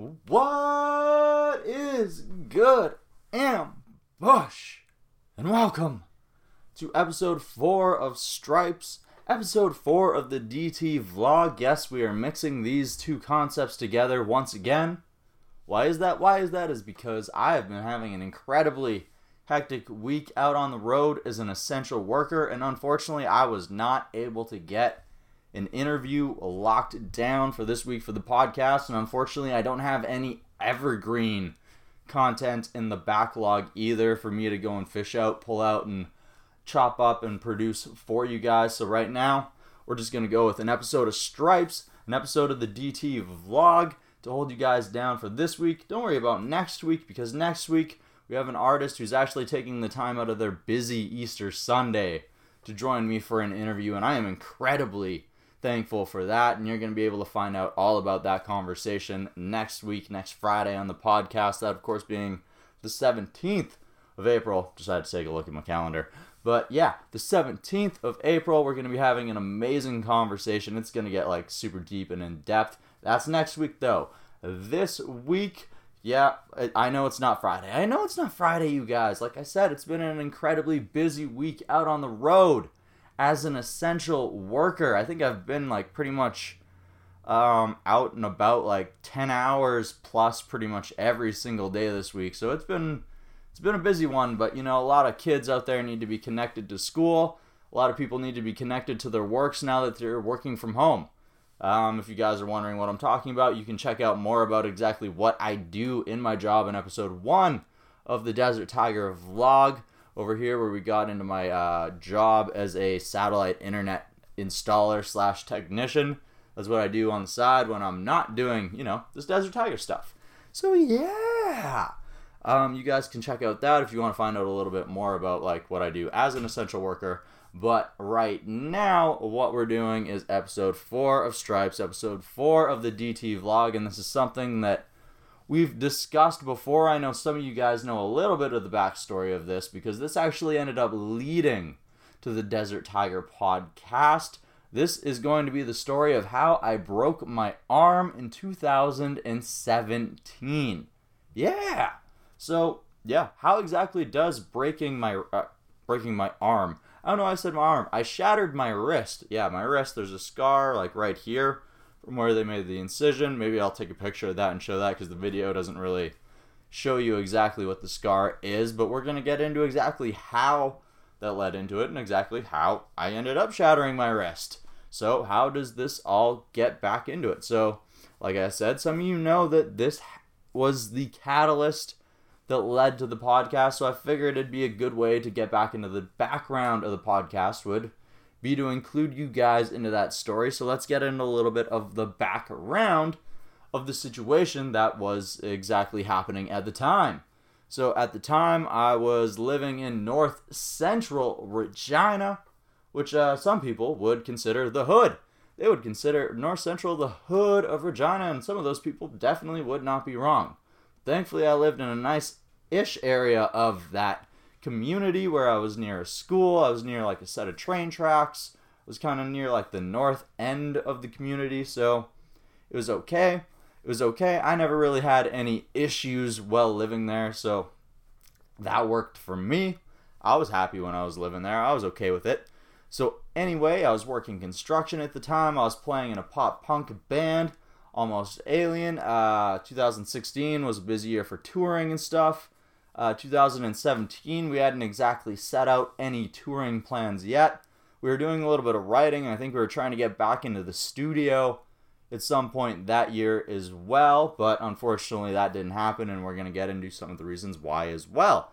What is good, Ambush? And welcome to episode 4 of Stripes, episode 4 of the DT vlog. Yes, we are mixing these two concepts together once again. Why is that? Why is that? Is because I have been having an incredibly hectic week out on the road as an essential worker, and unfortunately, I was not able to get an interview locked down for this week for the podcast, and unfortunately, I don't have any evergreen content in the backlog either for me to go and fish out, pull out, and chop up and produce for you guys. So, right now, we're just going to go with an episode of Stripes, an episode of the DT vlog to hold you guys down for this week. Don't worry about next week because next week we have an artist who's actually taking the time out of their busy Easter Sunday to join me for an interview, and I am incredibly thankful for that. And you're going to be able to find out all about that conversation next week, next Friday on the podcast. That, of course, being the 17th of April. Had to take a look at my calendar. But yeah, the 17th of April, we're going to be having an amazing conversation. It's going to get like super deep and in depth. That's next week, though. This week, yeah, I know it's not Friday. I know it's not Friday, you guys. Like I said, it's been an incredibly busy week out on the road as an essential worker. I think I've been like pretty much um, out and about like 10 hours plus pretty much every single day this week. So it's been it's been a busy one, but you know, a lot of kids out there need to be connected to school. A lot of people need to be connected to their works now that they're working from home. Um, if you guys are wondering what I'm talking about, you can check out more about exactly what I do in my job in episode one of the Desert Tiger vlog over here where we got into my uh, job as a satellite internet installer slash technician. That's what I do on the side when I'm not doing, you know, this Desert Tiger stuff. So yeah, um, you guys can check out that if you want to find out a little bit more about like what I do as an essential worker. But right now, what we're doing is episode four of Stripes, episode four of the DT vlog, and this is something that we've discussed before. I know some of you guys know a little bit of the backstory of this because this actually ended up leading to the Desert Tiger podcast. This is going to be the story of how I broke my arm in 2017. Yeah. So, yeah, how exactly does breaking my uh, breaking my arm? I don't know. I said my arm. I shattered my wrist. Yeah, my wrist. There's a scar like right here from where they made the incision. Maybe I'll take a picture of that and show that because the video doesn't really show you exactly what the scar is, but we're going to get into exactly how that led into it and exactly how I ended up shattering my wrist. So, how does this all get back into it? So, like I said, some of you know that this was the catalyst that led to the podcast, so I figured it'd be a good way to get back into the background of the podcast would be to include you guys into that story. So let's get into a little bit of the background of the situation that was exactly happening at the time. So at the time, I was living in north central Regina, which uh, some people would consider the hood. They would consider north central the hood of Regina, and some of those people definitely would not be wrong. Thankfully, I lived in a nice ish area of that community where I was near a school. I was near like a set of train tracks. I was kind of near like the north end of the community, so it was okay. It was okay. I never really had any issues while living there, so that worked for me. I was happy when I was living there. I was okay with it. So anyway, I was working construction at the time. I was playing in a pop punk band, Almost Alien. Uh, 2016 was a busy year for touring and stuff. Uh, 2017, we hadn't exactly set out any touring plans yet. We were doing a little bit of writing, I think we were trying to get back into the studio at some point that year as well, but unfortunately that didn't happen, and we're going to get into some of the reasons why as well,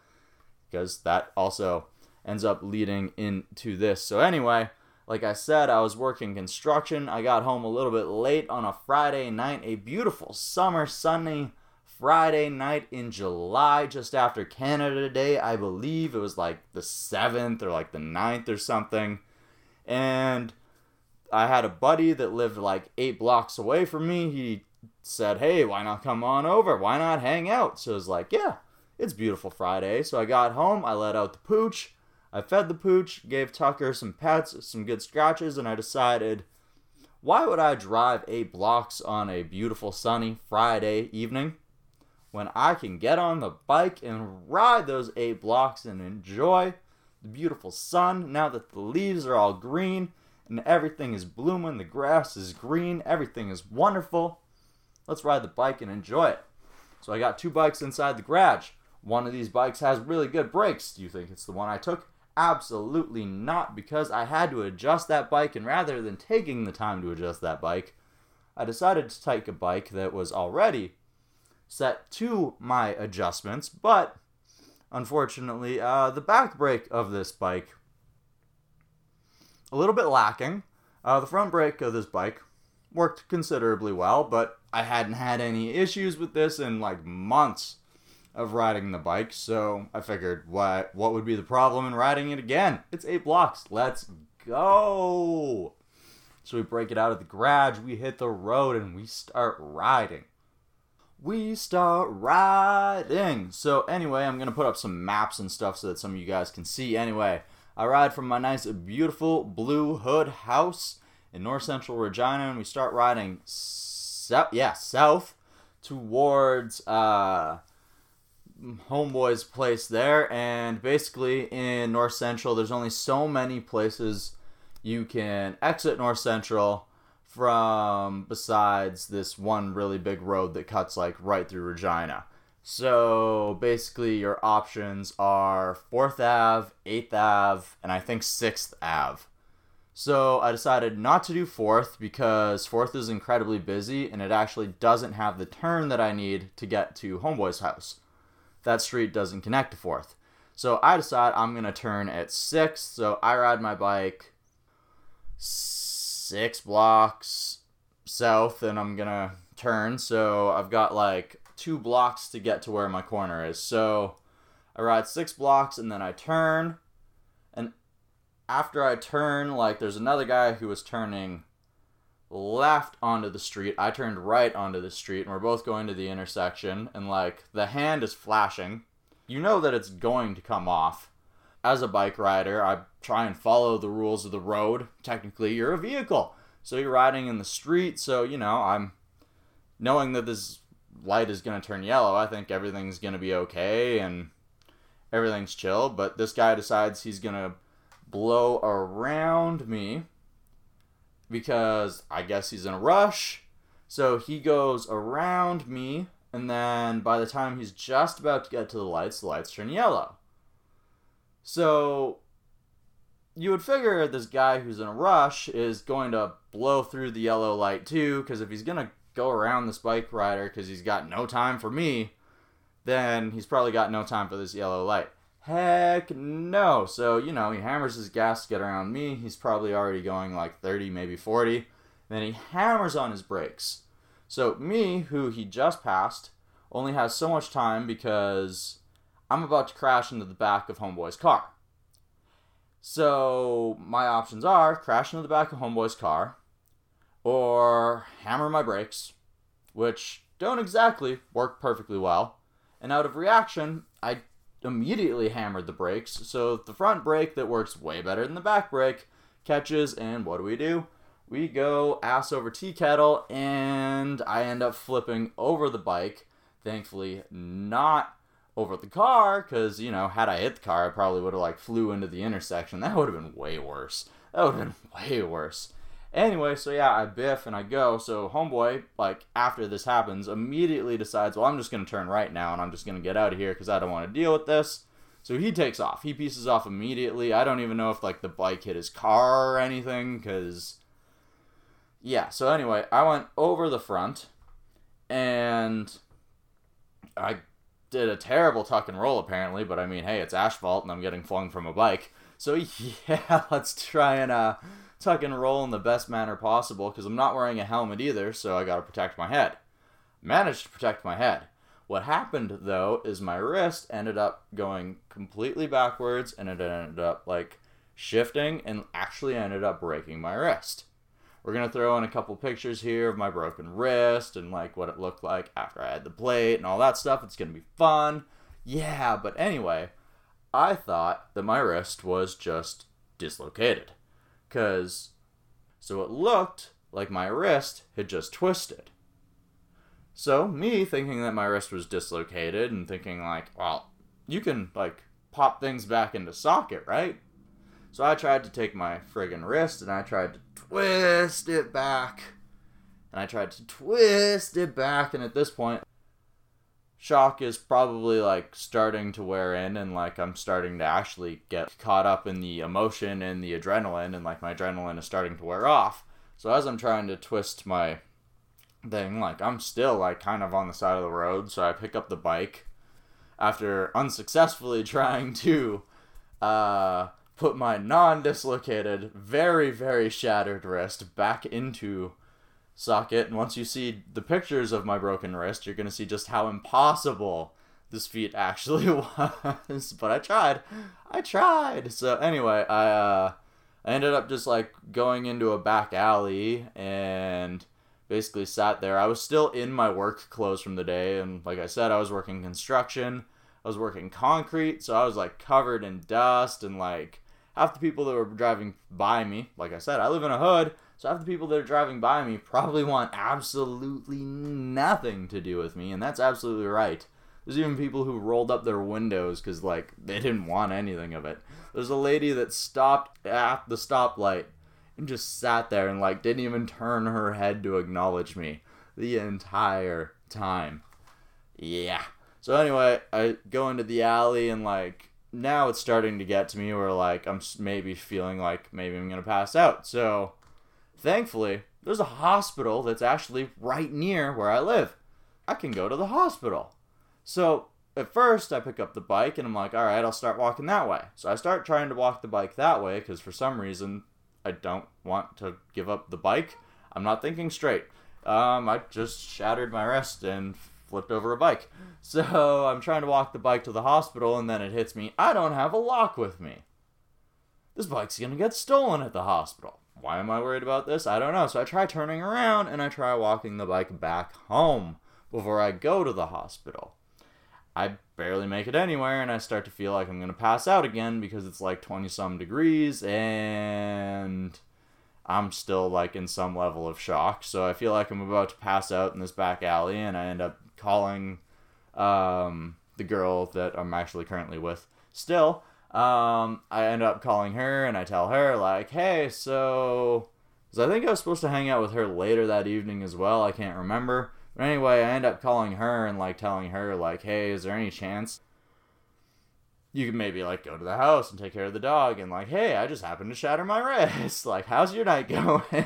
because that also ends up leading into this. So, anyway, like I said, I was working construction. I got home a little bit late on a Friday night, a beautiful summer, sunny Friday night in July, just after Canada Day, I believe. It was like the 7th or like the 9th or something. And I had a buddy that lived like eight blocks away from me. He said, Hey, why not come on over? Why not hang out? So I was like, Yeah, it's beautiful Friday. So I got home, I let out the pooch, I fed the pooch, gave Tucker some pets, some good scratches, and I decided Why would I drive eight blocks on a beautiful sunny Friday evening when I can get on the bike and ride those eight blocks and enjoy the beautiful sun now that the leaves are all green and everything is blooming, the grass is green, everything is wonderful. Let's ride the bike and enjoy it. So I got two bikes inside the garage. One of these bikes has really good brakes. Do you think it's the one I took? Absolutely not, because I had to adjust that bike, and rather than taking the time to adjust that bike, I decided to take a bike that was already set to my adjustments, but unfortunately, uh, the back brake of this bike a little bit lacking. Uh, the front brake of this bike worked considerably well, but I hadn't had any issues with this in like months of riding the bike, so I figured what what would be the problem in riding it again? It's eight blocks. Let's go. So we break it out of the garage, we hit the road, and we start riding. We start riding. So anyway, I'm gonna put up some maps and stuff so that some of you guys can see. Anyway, I ride from my nice, beautiful Blue Hood house in north central Regina, and we start riding south, yeah, south towards uh, Homeboy's place there. And basically, in north central, there's only so many places you can exit north central from besides this one really big road that cuts like right through Regina. So basically, your options are 4th Ave, 8th Ave, and I think 6th Ave. So I decided not to do 4th because 4th is incredibly busy and it actually doesn't have the turn that I need to get to Homeboy's house. That street doesn't connect to 4th. So I decide I'm going to turn at 6th. So I ride my bike six blocks south and I'm to turn. So I've got like two blocks to get to where my corner is. So I ride six blocks and then I turn. And after I turn, like there's another guy who was turning left onto the street. I turned right onto the street and we're both going to the intersection and like the hand is flashing. You know that it's going to come off. As a bike rider, I try and follow the rules of the road. Technically, you're a vehicle. So you're riding in the street, so you know, I'm knowing that this light is going to turn yellow, I think everything's going to be okay and everything's chill. But this guy decides he's going to blow around me because I guess he's in a rush. So he goes around me, and then by the time he's just about to get to the lights, the lights turn yellow. So you would figure this guy who's in a rush is going to blow through the yellow light too, because if he's going to go around this bike rider because he's got no time for me, then he's probably got no time for this yellow light. Heck no. So, you know, he hammers his gas to get around me. He's probably already going like 30, maybe 40. Then he hammers on his brakes. So, me, who he just passed, only has so much time because I'm about to crash into the back of Homeboy's car. So, my options are crash into the back of Homeboy's car, or hammer my brakes, which don't exactly work perfectly well. And out of reaction, I immediately hammered the brakes, so the front brake that works way better than the back brake catches, and what do we do? We go ass over tea kettle, and I end up flipping over the bike. Thankfully, not over the car, because, you know, had I hit the car, I probably would have, like, flew into the intersection. That would have been way worse. That would have been way worse. Anyway, so yeah, I biff and I go. So homeboy, like after this happens, immediately decides, well, I'm just gonna turn right now and I'm just gonna get out of here because I don't want to deal with this. So he takes off. He pieces off immediately. I don't even know if like the bike hit his car or anything because yeah. So anyway, I went over the front and I did a terrible tuck and roll apparently, but I mean, hey, it's asphalt and I'm getting flung from a bike. So yeah, let's try and uh tuck and roll in the best manner possible because I'm not wearing a helmet either, so I gotta protect my head. Managed to protect my head. What happened though is my wrist ended up going completely backwards and it ended up like shifting and actually ended up breaking my wrist. We're gonna throw in a couple pictures here of my broken wrist and like what it looked like after I had the plate and all that stuff. It's gonna be fun. Yeah, but anyway, I thought that my wrist was just dislocated. Because, so it looked like my wrist had just twisted. So, me thinking that my wrist was dislocated and thinking, like, well, you can, like, pop things back into socket, right? So I tried to take my friggin' wrist and I tried to twist it back. And I tried to twist it back, and at this point, shock is probably like starting to wear in and like I'm starting to actually get caught up in the emotion and the adrenaline and like my adrenaline is starting to wear off. So as I'm trying to twist my thing, like I'm still like kind of on the side of the road, so I pick up the bike after unsuccessfully trying to uh put my non-dislocated, very very shattered wrist back into socket. And once you see the pictures of my broken wrist, you're going to see just how impossible this feat actually was. but I tried. I tried. So anyway, I uh, I ended up just like going into a back alley and basically sat there. I was still in my work clothes from the day, and like I said, I was working construction. I was working concrete, so I was like covered in dust and like half the people that were driving by me. Like I said, I live in a hood. So half the people that are driving by me probably want absolutely nothing to do with me, and that's absolutely right. There's even people who rolled up their windows because like they didn't want anything of it. There's a lady that stopped at the stoplight and just sat there and like didn't even turn her head to acknowledge me the entire time. Yeah. So anyway, I go into the alley and like now it's starting to get to me where like I'm maybe feeling like maybe I'm gonna pass out. So Thankfully, there's a hospital that's actually right near where I live. I can go to the hospital. So at first, I pick up the bike and I'm like, all right, I'll start walking that way. So I start trying to walk the bike that way because for some reason, I don't want to give up the bike. I'm not thinking straight. Um, I just shattered my wrist and flipped over a bike. So I'm trying to walk the bike to the hospital and then it hits me. I don't have a lock with me. This bike's gonna get stolen at the hospital why am I worried about this? I don't know. So I try turning around and I try walking the bike back home before I go to the hospital. I barely make it anywhere and I start to feel like I'm going to pass out again because it's like 20 some degrees and I'm still like in some level of shock. So I feel like I'm about to pass out in this back alley and I end up calling um, the girl that I'm actually currently with still um, I end up calling her and I tell her like, hey, so, because I think I was supposed to hang out with her later that evening as well. I can't remember. But anyway, I end up calling her and like telling her like, hey, is there any chance you can maybe like go to the house and take care of the dog and like, hey, I just happened to shatter my wrist. Like, how's your night going?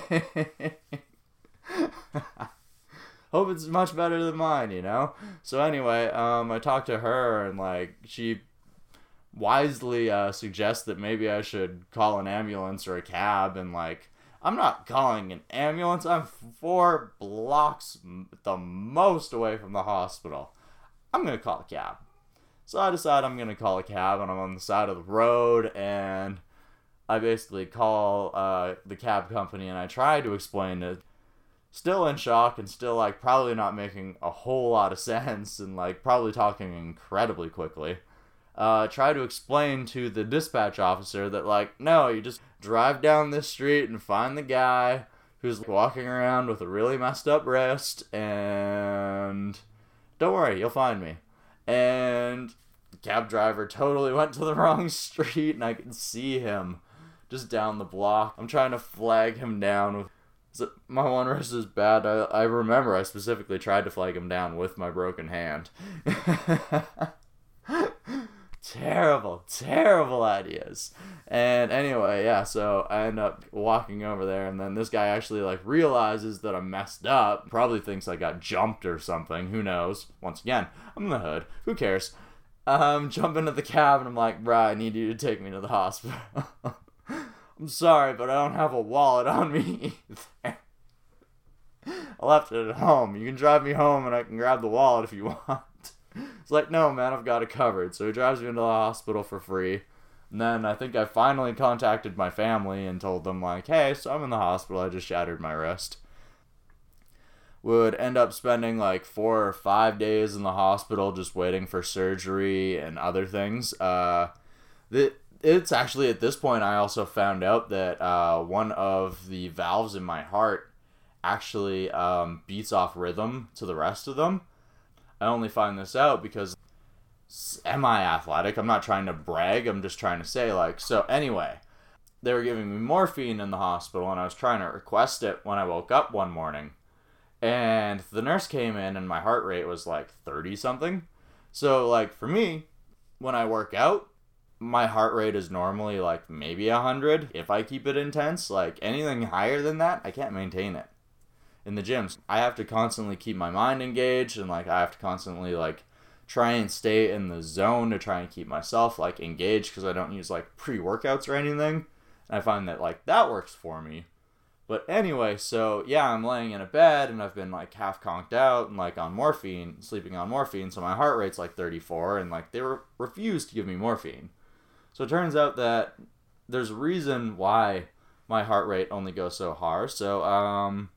Hope it's much better than mine, you know. So anyway, um, I talked to her and like she wisely uh, suggest that maybe I should call an ambulance or a cab and like I'm not calling an ambulance. I'm four blocks the most away from the hospital. I'm gonna call a cab. So I decide I'm gonna call a cab and I'm on the side of the road and I basically call uh, the cab company and I try to explain it. Still in shock and still like probably not making a whole lot of sense and like probably talking incredibly quickly uh, try to explain to the dispatch officer that, like, no, you just drive down this street and find the guy who's walking around with a really messed up wrist, and don't worry, you'll find me. And the cab driver totally went to the wrong street, and I can see him just down the block. I'm trying to flag him down with. My one wrist is bad. I, I remember I specifically tried to flag him down with my broken hand. terrible, terrible ideas. And anyway, yeah, so I end up walking over there, and then this guy actually like realizes that I'm messed up. Probably thinks I got jumped or something. Who knows? Once again, I'm in the hood. Who cares? Um, jump into the cab, and I'm like, bruh, I need you to take me to the hospital. I'm sorry, but I don't have a wallet on me. I left it at home. You can drive me home, and I can grab the wallet if you want. It's like, no, man, I've got it covered. So he drives me into the hospital for free. And then I think I finally contacted my family and told them, like, hey, so I'm in the hospital. I just shattered my wrist. Would end up spending like four or five days in the hospital just waiting for surgery and other things. Uh, the, it's actually at this point I also found out that uh, one of the valves in my heart actually um, beats off rhythm to the rest of them. I only find this out because semi athletic. I'm not trying to brag, I'm just trying to say, like, so anyway, they were giving me morphine in the hospital, and I was trying to request it when I woke up one morning. And the nurse came in, and my heart rate was like 30 something. So, like, for me, when I work out, my heart rate is normally like maybe 100 if I keep it intense. Like, anything higher than that, I can't maintain it in the gyms. I have to constantly keep my mind engaged, and like, I have to constantly, like, try and stay in the zone to try and keep myself like engaged because I don't use like pre workouts or anything. And I find that like that works for me. But anyway, so yeah, I'm laying in a bed and I've been like half conked out and like on morphine, sleeping on morphine. So my heart rate's like 34 and like they re- refused to give me morphine. So it turns out that there's a reason why my heart rate only goes so hard. So um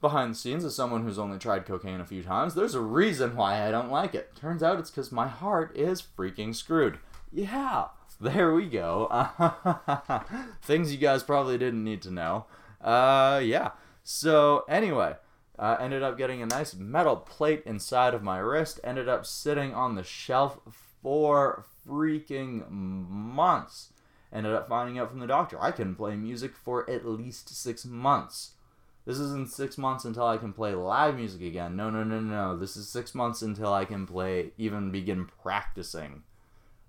behind the scenes as someone who's only tried cocaine a few times, there's a reason why I don't like it. Turns out it's because my heart is freaking screwed. Yeah, there we go. Things you guys probably didn't need to know. Uh, yeah. So, anyway, uh, ended up getting a nice metal plate inside of my wrist, ended up sitting on the shelf for freaking months. Ended up finding out from the doctor I couldn't play music for at least six months. This isn't six months until I can play live music again. No, no, no, no. This is six months until I can play, even begin practicing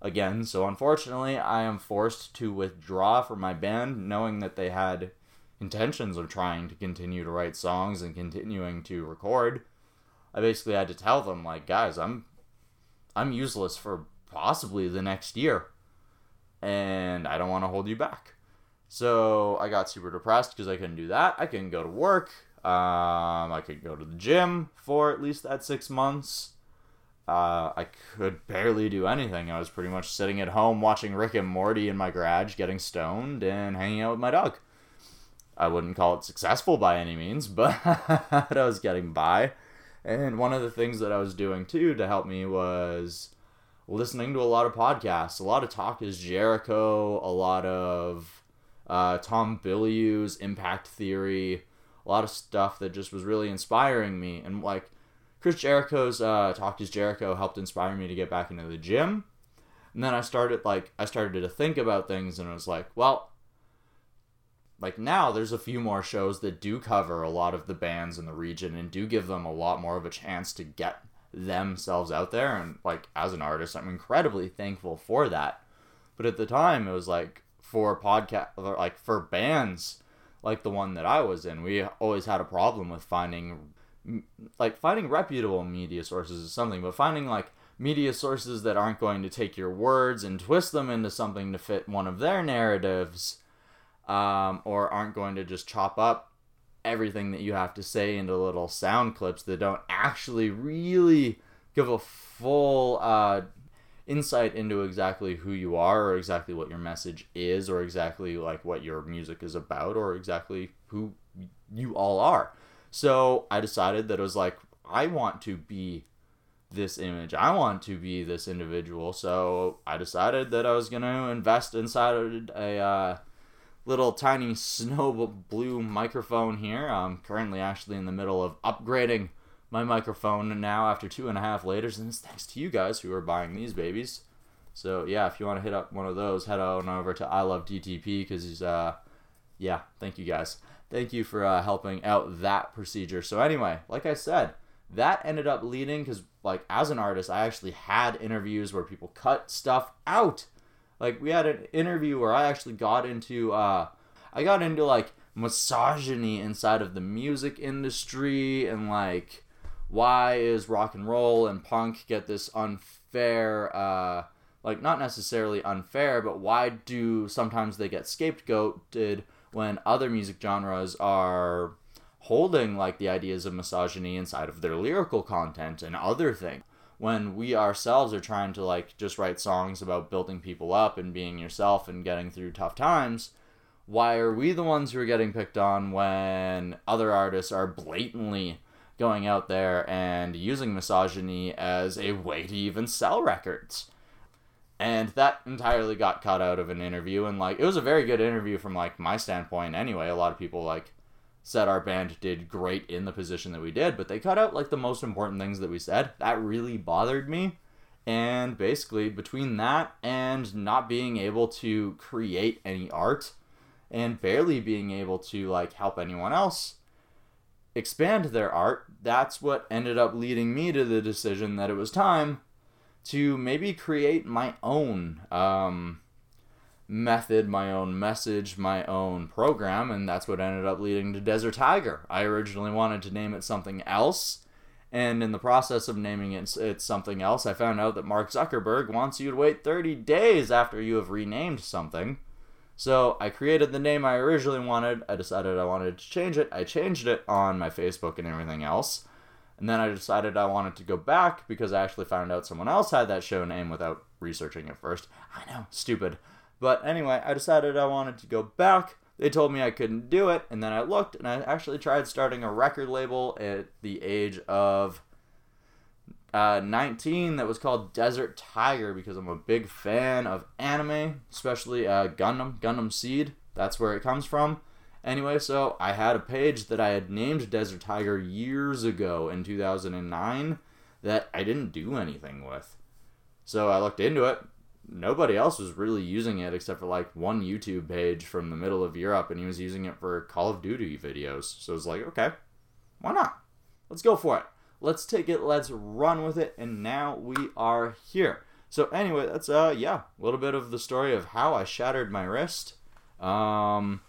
again. So unfortunately, I am forced to withdraw from my band, knowing that they had intentions of trying to continue to write songs and continuing to record. I basically had to tell them, like, guys, I'm, I'm useless for possibly the next year, and I don't want to hold you back. So I got super depressed because I couldn't do that. I couldn't go to work. Um, I could go to the gym for at least that six months. Uh, I could barely do anything. I was pretty much sitting at home watching Rick and Morty in my garage, getting stoned and hanging out with my dog. I wouldn't call it successful by any means, but I was getting by. And one of the things that I was doing too to help me was listening to a lot of podcasts, a lot of Talk is Jericho, a lot of uh, Tom Bilyeu's Impact Theory, a lot of stuff that just was really inspiring me. And like Chris Jericho's uh, Talk is Jericho helped inspire me to get back into the gym. And then I started like I started to think about things and I was like, well, like now there's a few more shows that do cover a lot of the bands in the region and do give them a lot more of a chance to get themselves out there and like as an artist I'm incredibly thankful for that. But at the time it was like for podcast like for bands like the one that I was in, we always had a problem with finding like finding reputable media sources is something, but finding like media sources that aren't going to take your words and twist them into something to fit one of their narratives, um, or aren't going to just chop up everything that you have to say into little sound clips that don't actually really give a full uh, insight into exactly who you are or exactly what your message is or exactly like what your music is about or exactly who you all are. So I decided that it was like I want to be this image. I want to be this individual. So I decided that I was going to invest inside a uh, little tiny snow blue microphone here. I'm currently actually in the middle of upgrading my microphone now after two and a half laters, and it's thanks to you guys who are buying these babies. So yeah, if you want to hit up one of those, head on over to I Love DTP because uh, yeah, thank you guys. Thank you for uh, helping out that procedure. So anyway, like I said, that ended up leading because like as an artist, I actually had interviews where people cut stuff out. Like we had an interview where I actually got into uh, I got into like misogyny inside of the music industry and like why is rock and roll and punk get this unfair uh like not necessarily unfair but why do sometimes they get scapegoated when other music genres are holding like the ideas of misogyny inside of their lyrical content and other things when we ourselves are trying to like just write songs about building people up and being yourself and getting through tough times why are we the ones who are getting picked on when other artists are blatantly going out there and using misogyny as a way to even sell records. And that entirely got cut out of an interview and like it was a very good interview from like my standpoint anyway. A lot of people like said our band did great in the position that we did, but they cut out like the most important things that we said. That really bothered me. And basically, between that and not being able to create any art and barely being able to like help anyone else expand their art, that's what ended up leading me to the decision that it was time to maybe create my own um, method, my own message, my own program, and that's what ended up leading to Desert Tiger. I originally wanted to name it something else, and in the process of naming it it's something else, I found out that Mark Zuckerberg wants you to wait 30 days after you have renamed something. So I created the name I originally wanted. I decided I wanted to change it. I changed it on my Facebook and everything else. And then I decided I wanted to go back because I actually found out someone else had that show name without researching it first. I know, stupid. But anyway, I decided I wanted to go back. They told me I couldn't do it, and then I looked and I actually tried starting a record label at the age of uh, 19 that was called Desert Tiger because I'm a big fan of anime, especially uh, Gundam, Gundam Seed. That's where it comes from. Anyway, so I had a page that I had named Desert Tiger years ago in 2009 that I didn't do anything with. So I looked into it. Nobody else was really using it except for like one YouTube page from the middle of Europe, and he was using it for Call of Duty videos. So I was like, okay, why not? Let's go for it. Let's take it. Let's run with it. And now we are here. So anyway, that's uh yeah, a little bit of the story of how I shattered my wrist. Um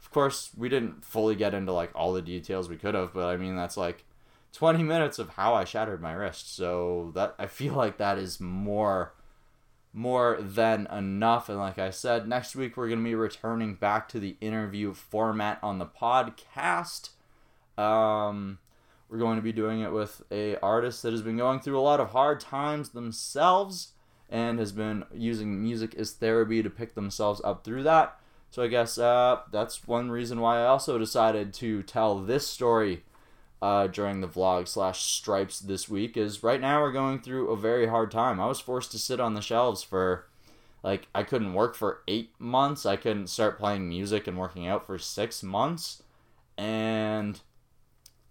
of course, we didn't fully get into like all the details we could have, but I mean that's like 20 minutes of how I shattered my wrist. So that I feel like that is more more than enough and like I said, next week we're going to be returning back to the interview format on the podcast. Um we're going to be doing it with a artist that has been going through a lot of hard times themselves and has been using music as therapy to pick themselves up through that. So I guess uh, that's one reason why I also decided to tell this story uh, during the vlog slash stripes this week. Is right now we're going through a very hard time. I was forced to sit on the shelves for like I couldn't work for eight months. I couldn't start playing music and working out for six months, and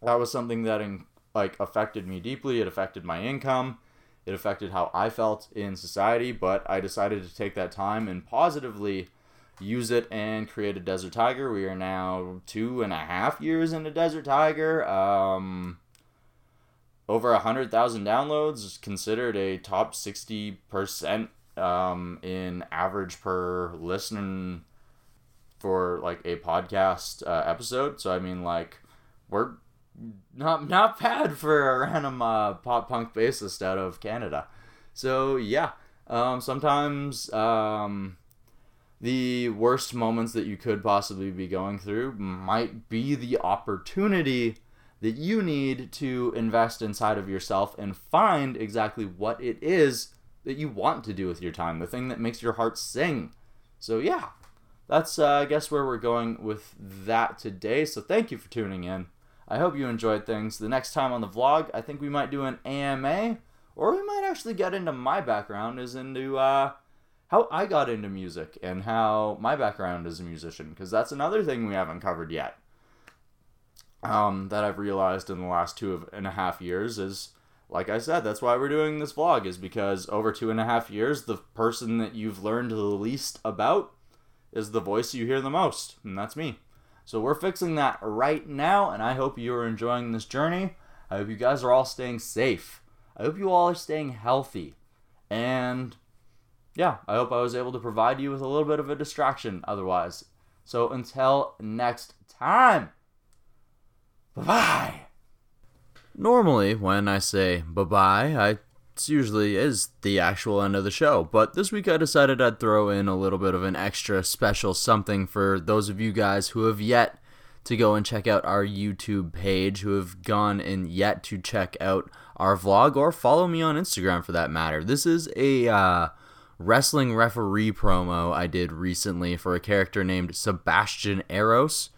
that was something that in, like affected me deeply. It affected my income. It affected how I felt in society. But I decided to take that time and positively use it and create a Desert Tiger. We are now two and a half years into Desert Tiger. Um, over a hundred thousand downloads, considered a top sixty percent um, in average per listening for like a podcast uh, episode. So I mean, like we're not not bad for a random uh, pop punk bassist out of Canada. So yeah, um, sometimes um, the worst moments that you could possibly be going through might be the opportunity that you need to invest inside of yourself and find exactly what it is that you want to do with your time, the thing that makes your heart sing. So, yeah, that's, uh, I guess, where we're going with that today. So, thank you for tuning in. I hope you enjoyed things. The next time on the vlog, I think we might do an AMA, or we might actually get into my background, as into, uh, how I got into music and how my background as a musician, because that's another thing we haven't covered yet. Um, that I've realized in the last two and a half years is, like I said, that's why we're doing this vlog, is because over two and a half years, the person that you've learned the least about is the voice you hear the most, and that's me. So we're fixing that right now, and I hope you are enjoying this journey. I hope you guys are all staying safe. I hope you all are staying healthy. And yeah, I hope I was able to provide you with a little bit of a distraction otherwise. So until next time, bye bye. Normally, when I say bye bye, I it's usually is the actual end of the show. But this week I decided I'd throw in a little bit of an extra special something for those of you guys who have yet to go and check out our YouTube page, who have gone and yet to check out our vlog, or follow me on Instagram for that matter. This is a uh, wrestling referee promo I did recently for a character named Sebastian Eros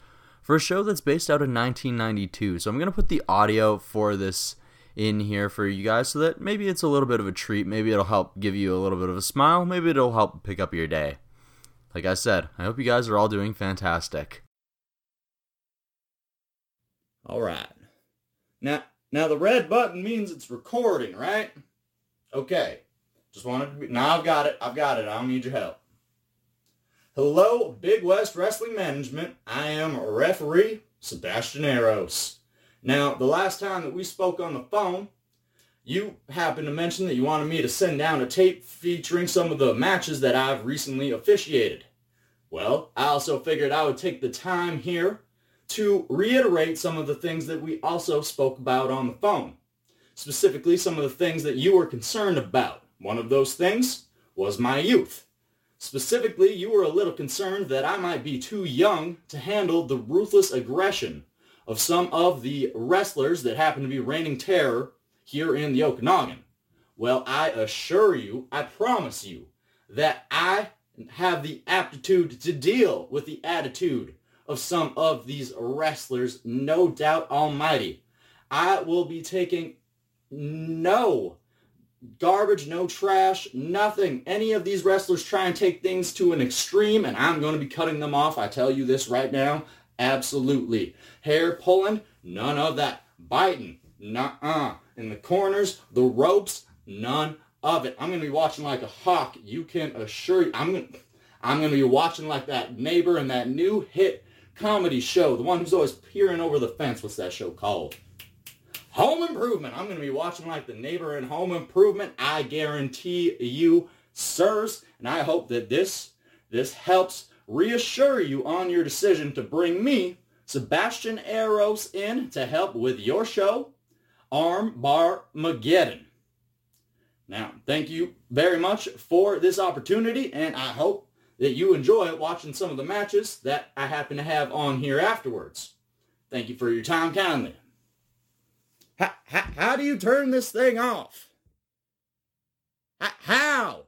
for a show that's based out of 1992. So I'm going to put the audio for this in here for you guys so that maybe it's a little bit of a treat. Maybe it'll help give you a little bit of a smile. Maybe it'll help pick up your day. Like I said, I hope you guys are all doing fantastic. All right. Now, now the red button means it's recording, right? Okay. Just wanted to be, now I've got it. I've got it. I don't need your help. Hello, Big West Wrestling Management. I am referee Sebastian Eros. Now, the last time that we spoke on the phone, you happened to mention that you wanted me to send down a tape featuring some of the matches that I've recently officiated. Well, I also figured I would take the time here to reiterate some of the things that we also spoke about on the phone. Specifically, some of the things that you were concerned about. One of those things was my youth. Specifically, you were a little concerned that I might be too young to handle the ruthless aggression of some of the wrestlers that happen to be reigning terror here in the Okanagan. Well, I assure you, I promise you, that I have the aptitude to deal with the attitude of some of these wrestlers, no doubt almighty. I will be taking no garbage, no trash, nothing. Any of these wrestlers try and take things to an extreme, and I'm going to be cutting them off. I tell you this right now. Absolutely. Hair pulling, none of that. Biting, nuh-uh. In the corners, the ropes, none of it. I'm going to be watching like a hawk. You can assure you, I'm going to, I'm going to be watching like that neighbor in that new hit comedy show, the one who's always peering over the fence. What's that show called? Home Improvement. I'm going to be watching like the neighbor in Home Improvement. I guarantee you, sirs, and I hope that this this helps reassure you on your decision to bring me, Sebastian Eros, in to help with your show, Arm Bar Mageddon. Now, thank you very much for this opportunity, and I hope that you enjoy watching some of the matches that I happen to have on here afterwards. Thank you for your time kindly. How, how, do you turn this thing off? How?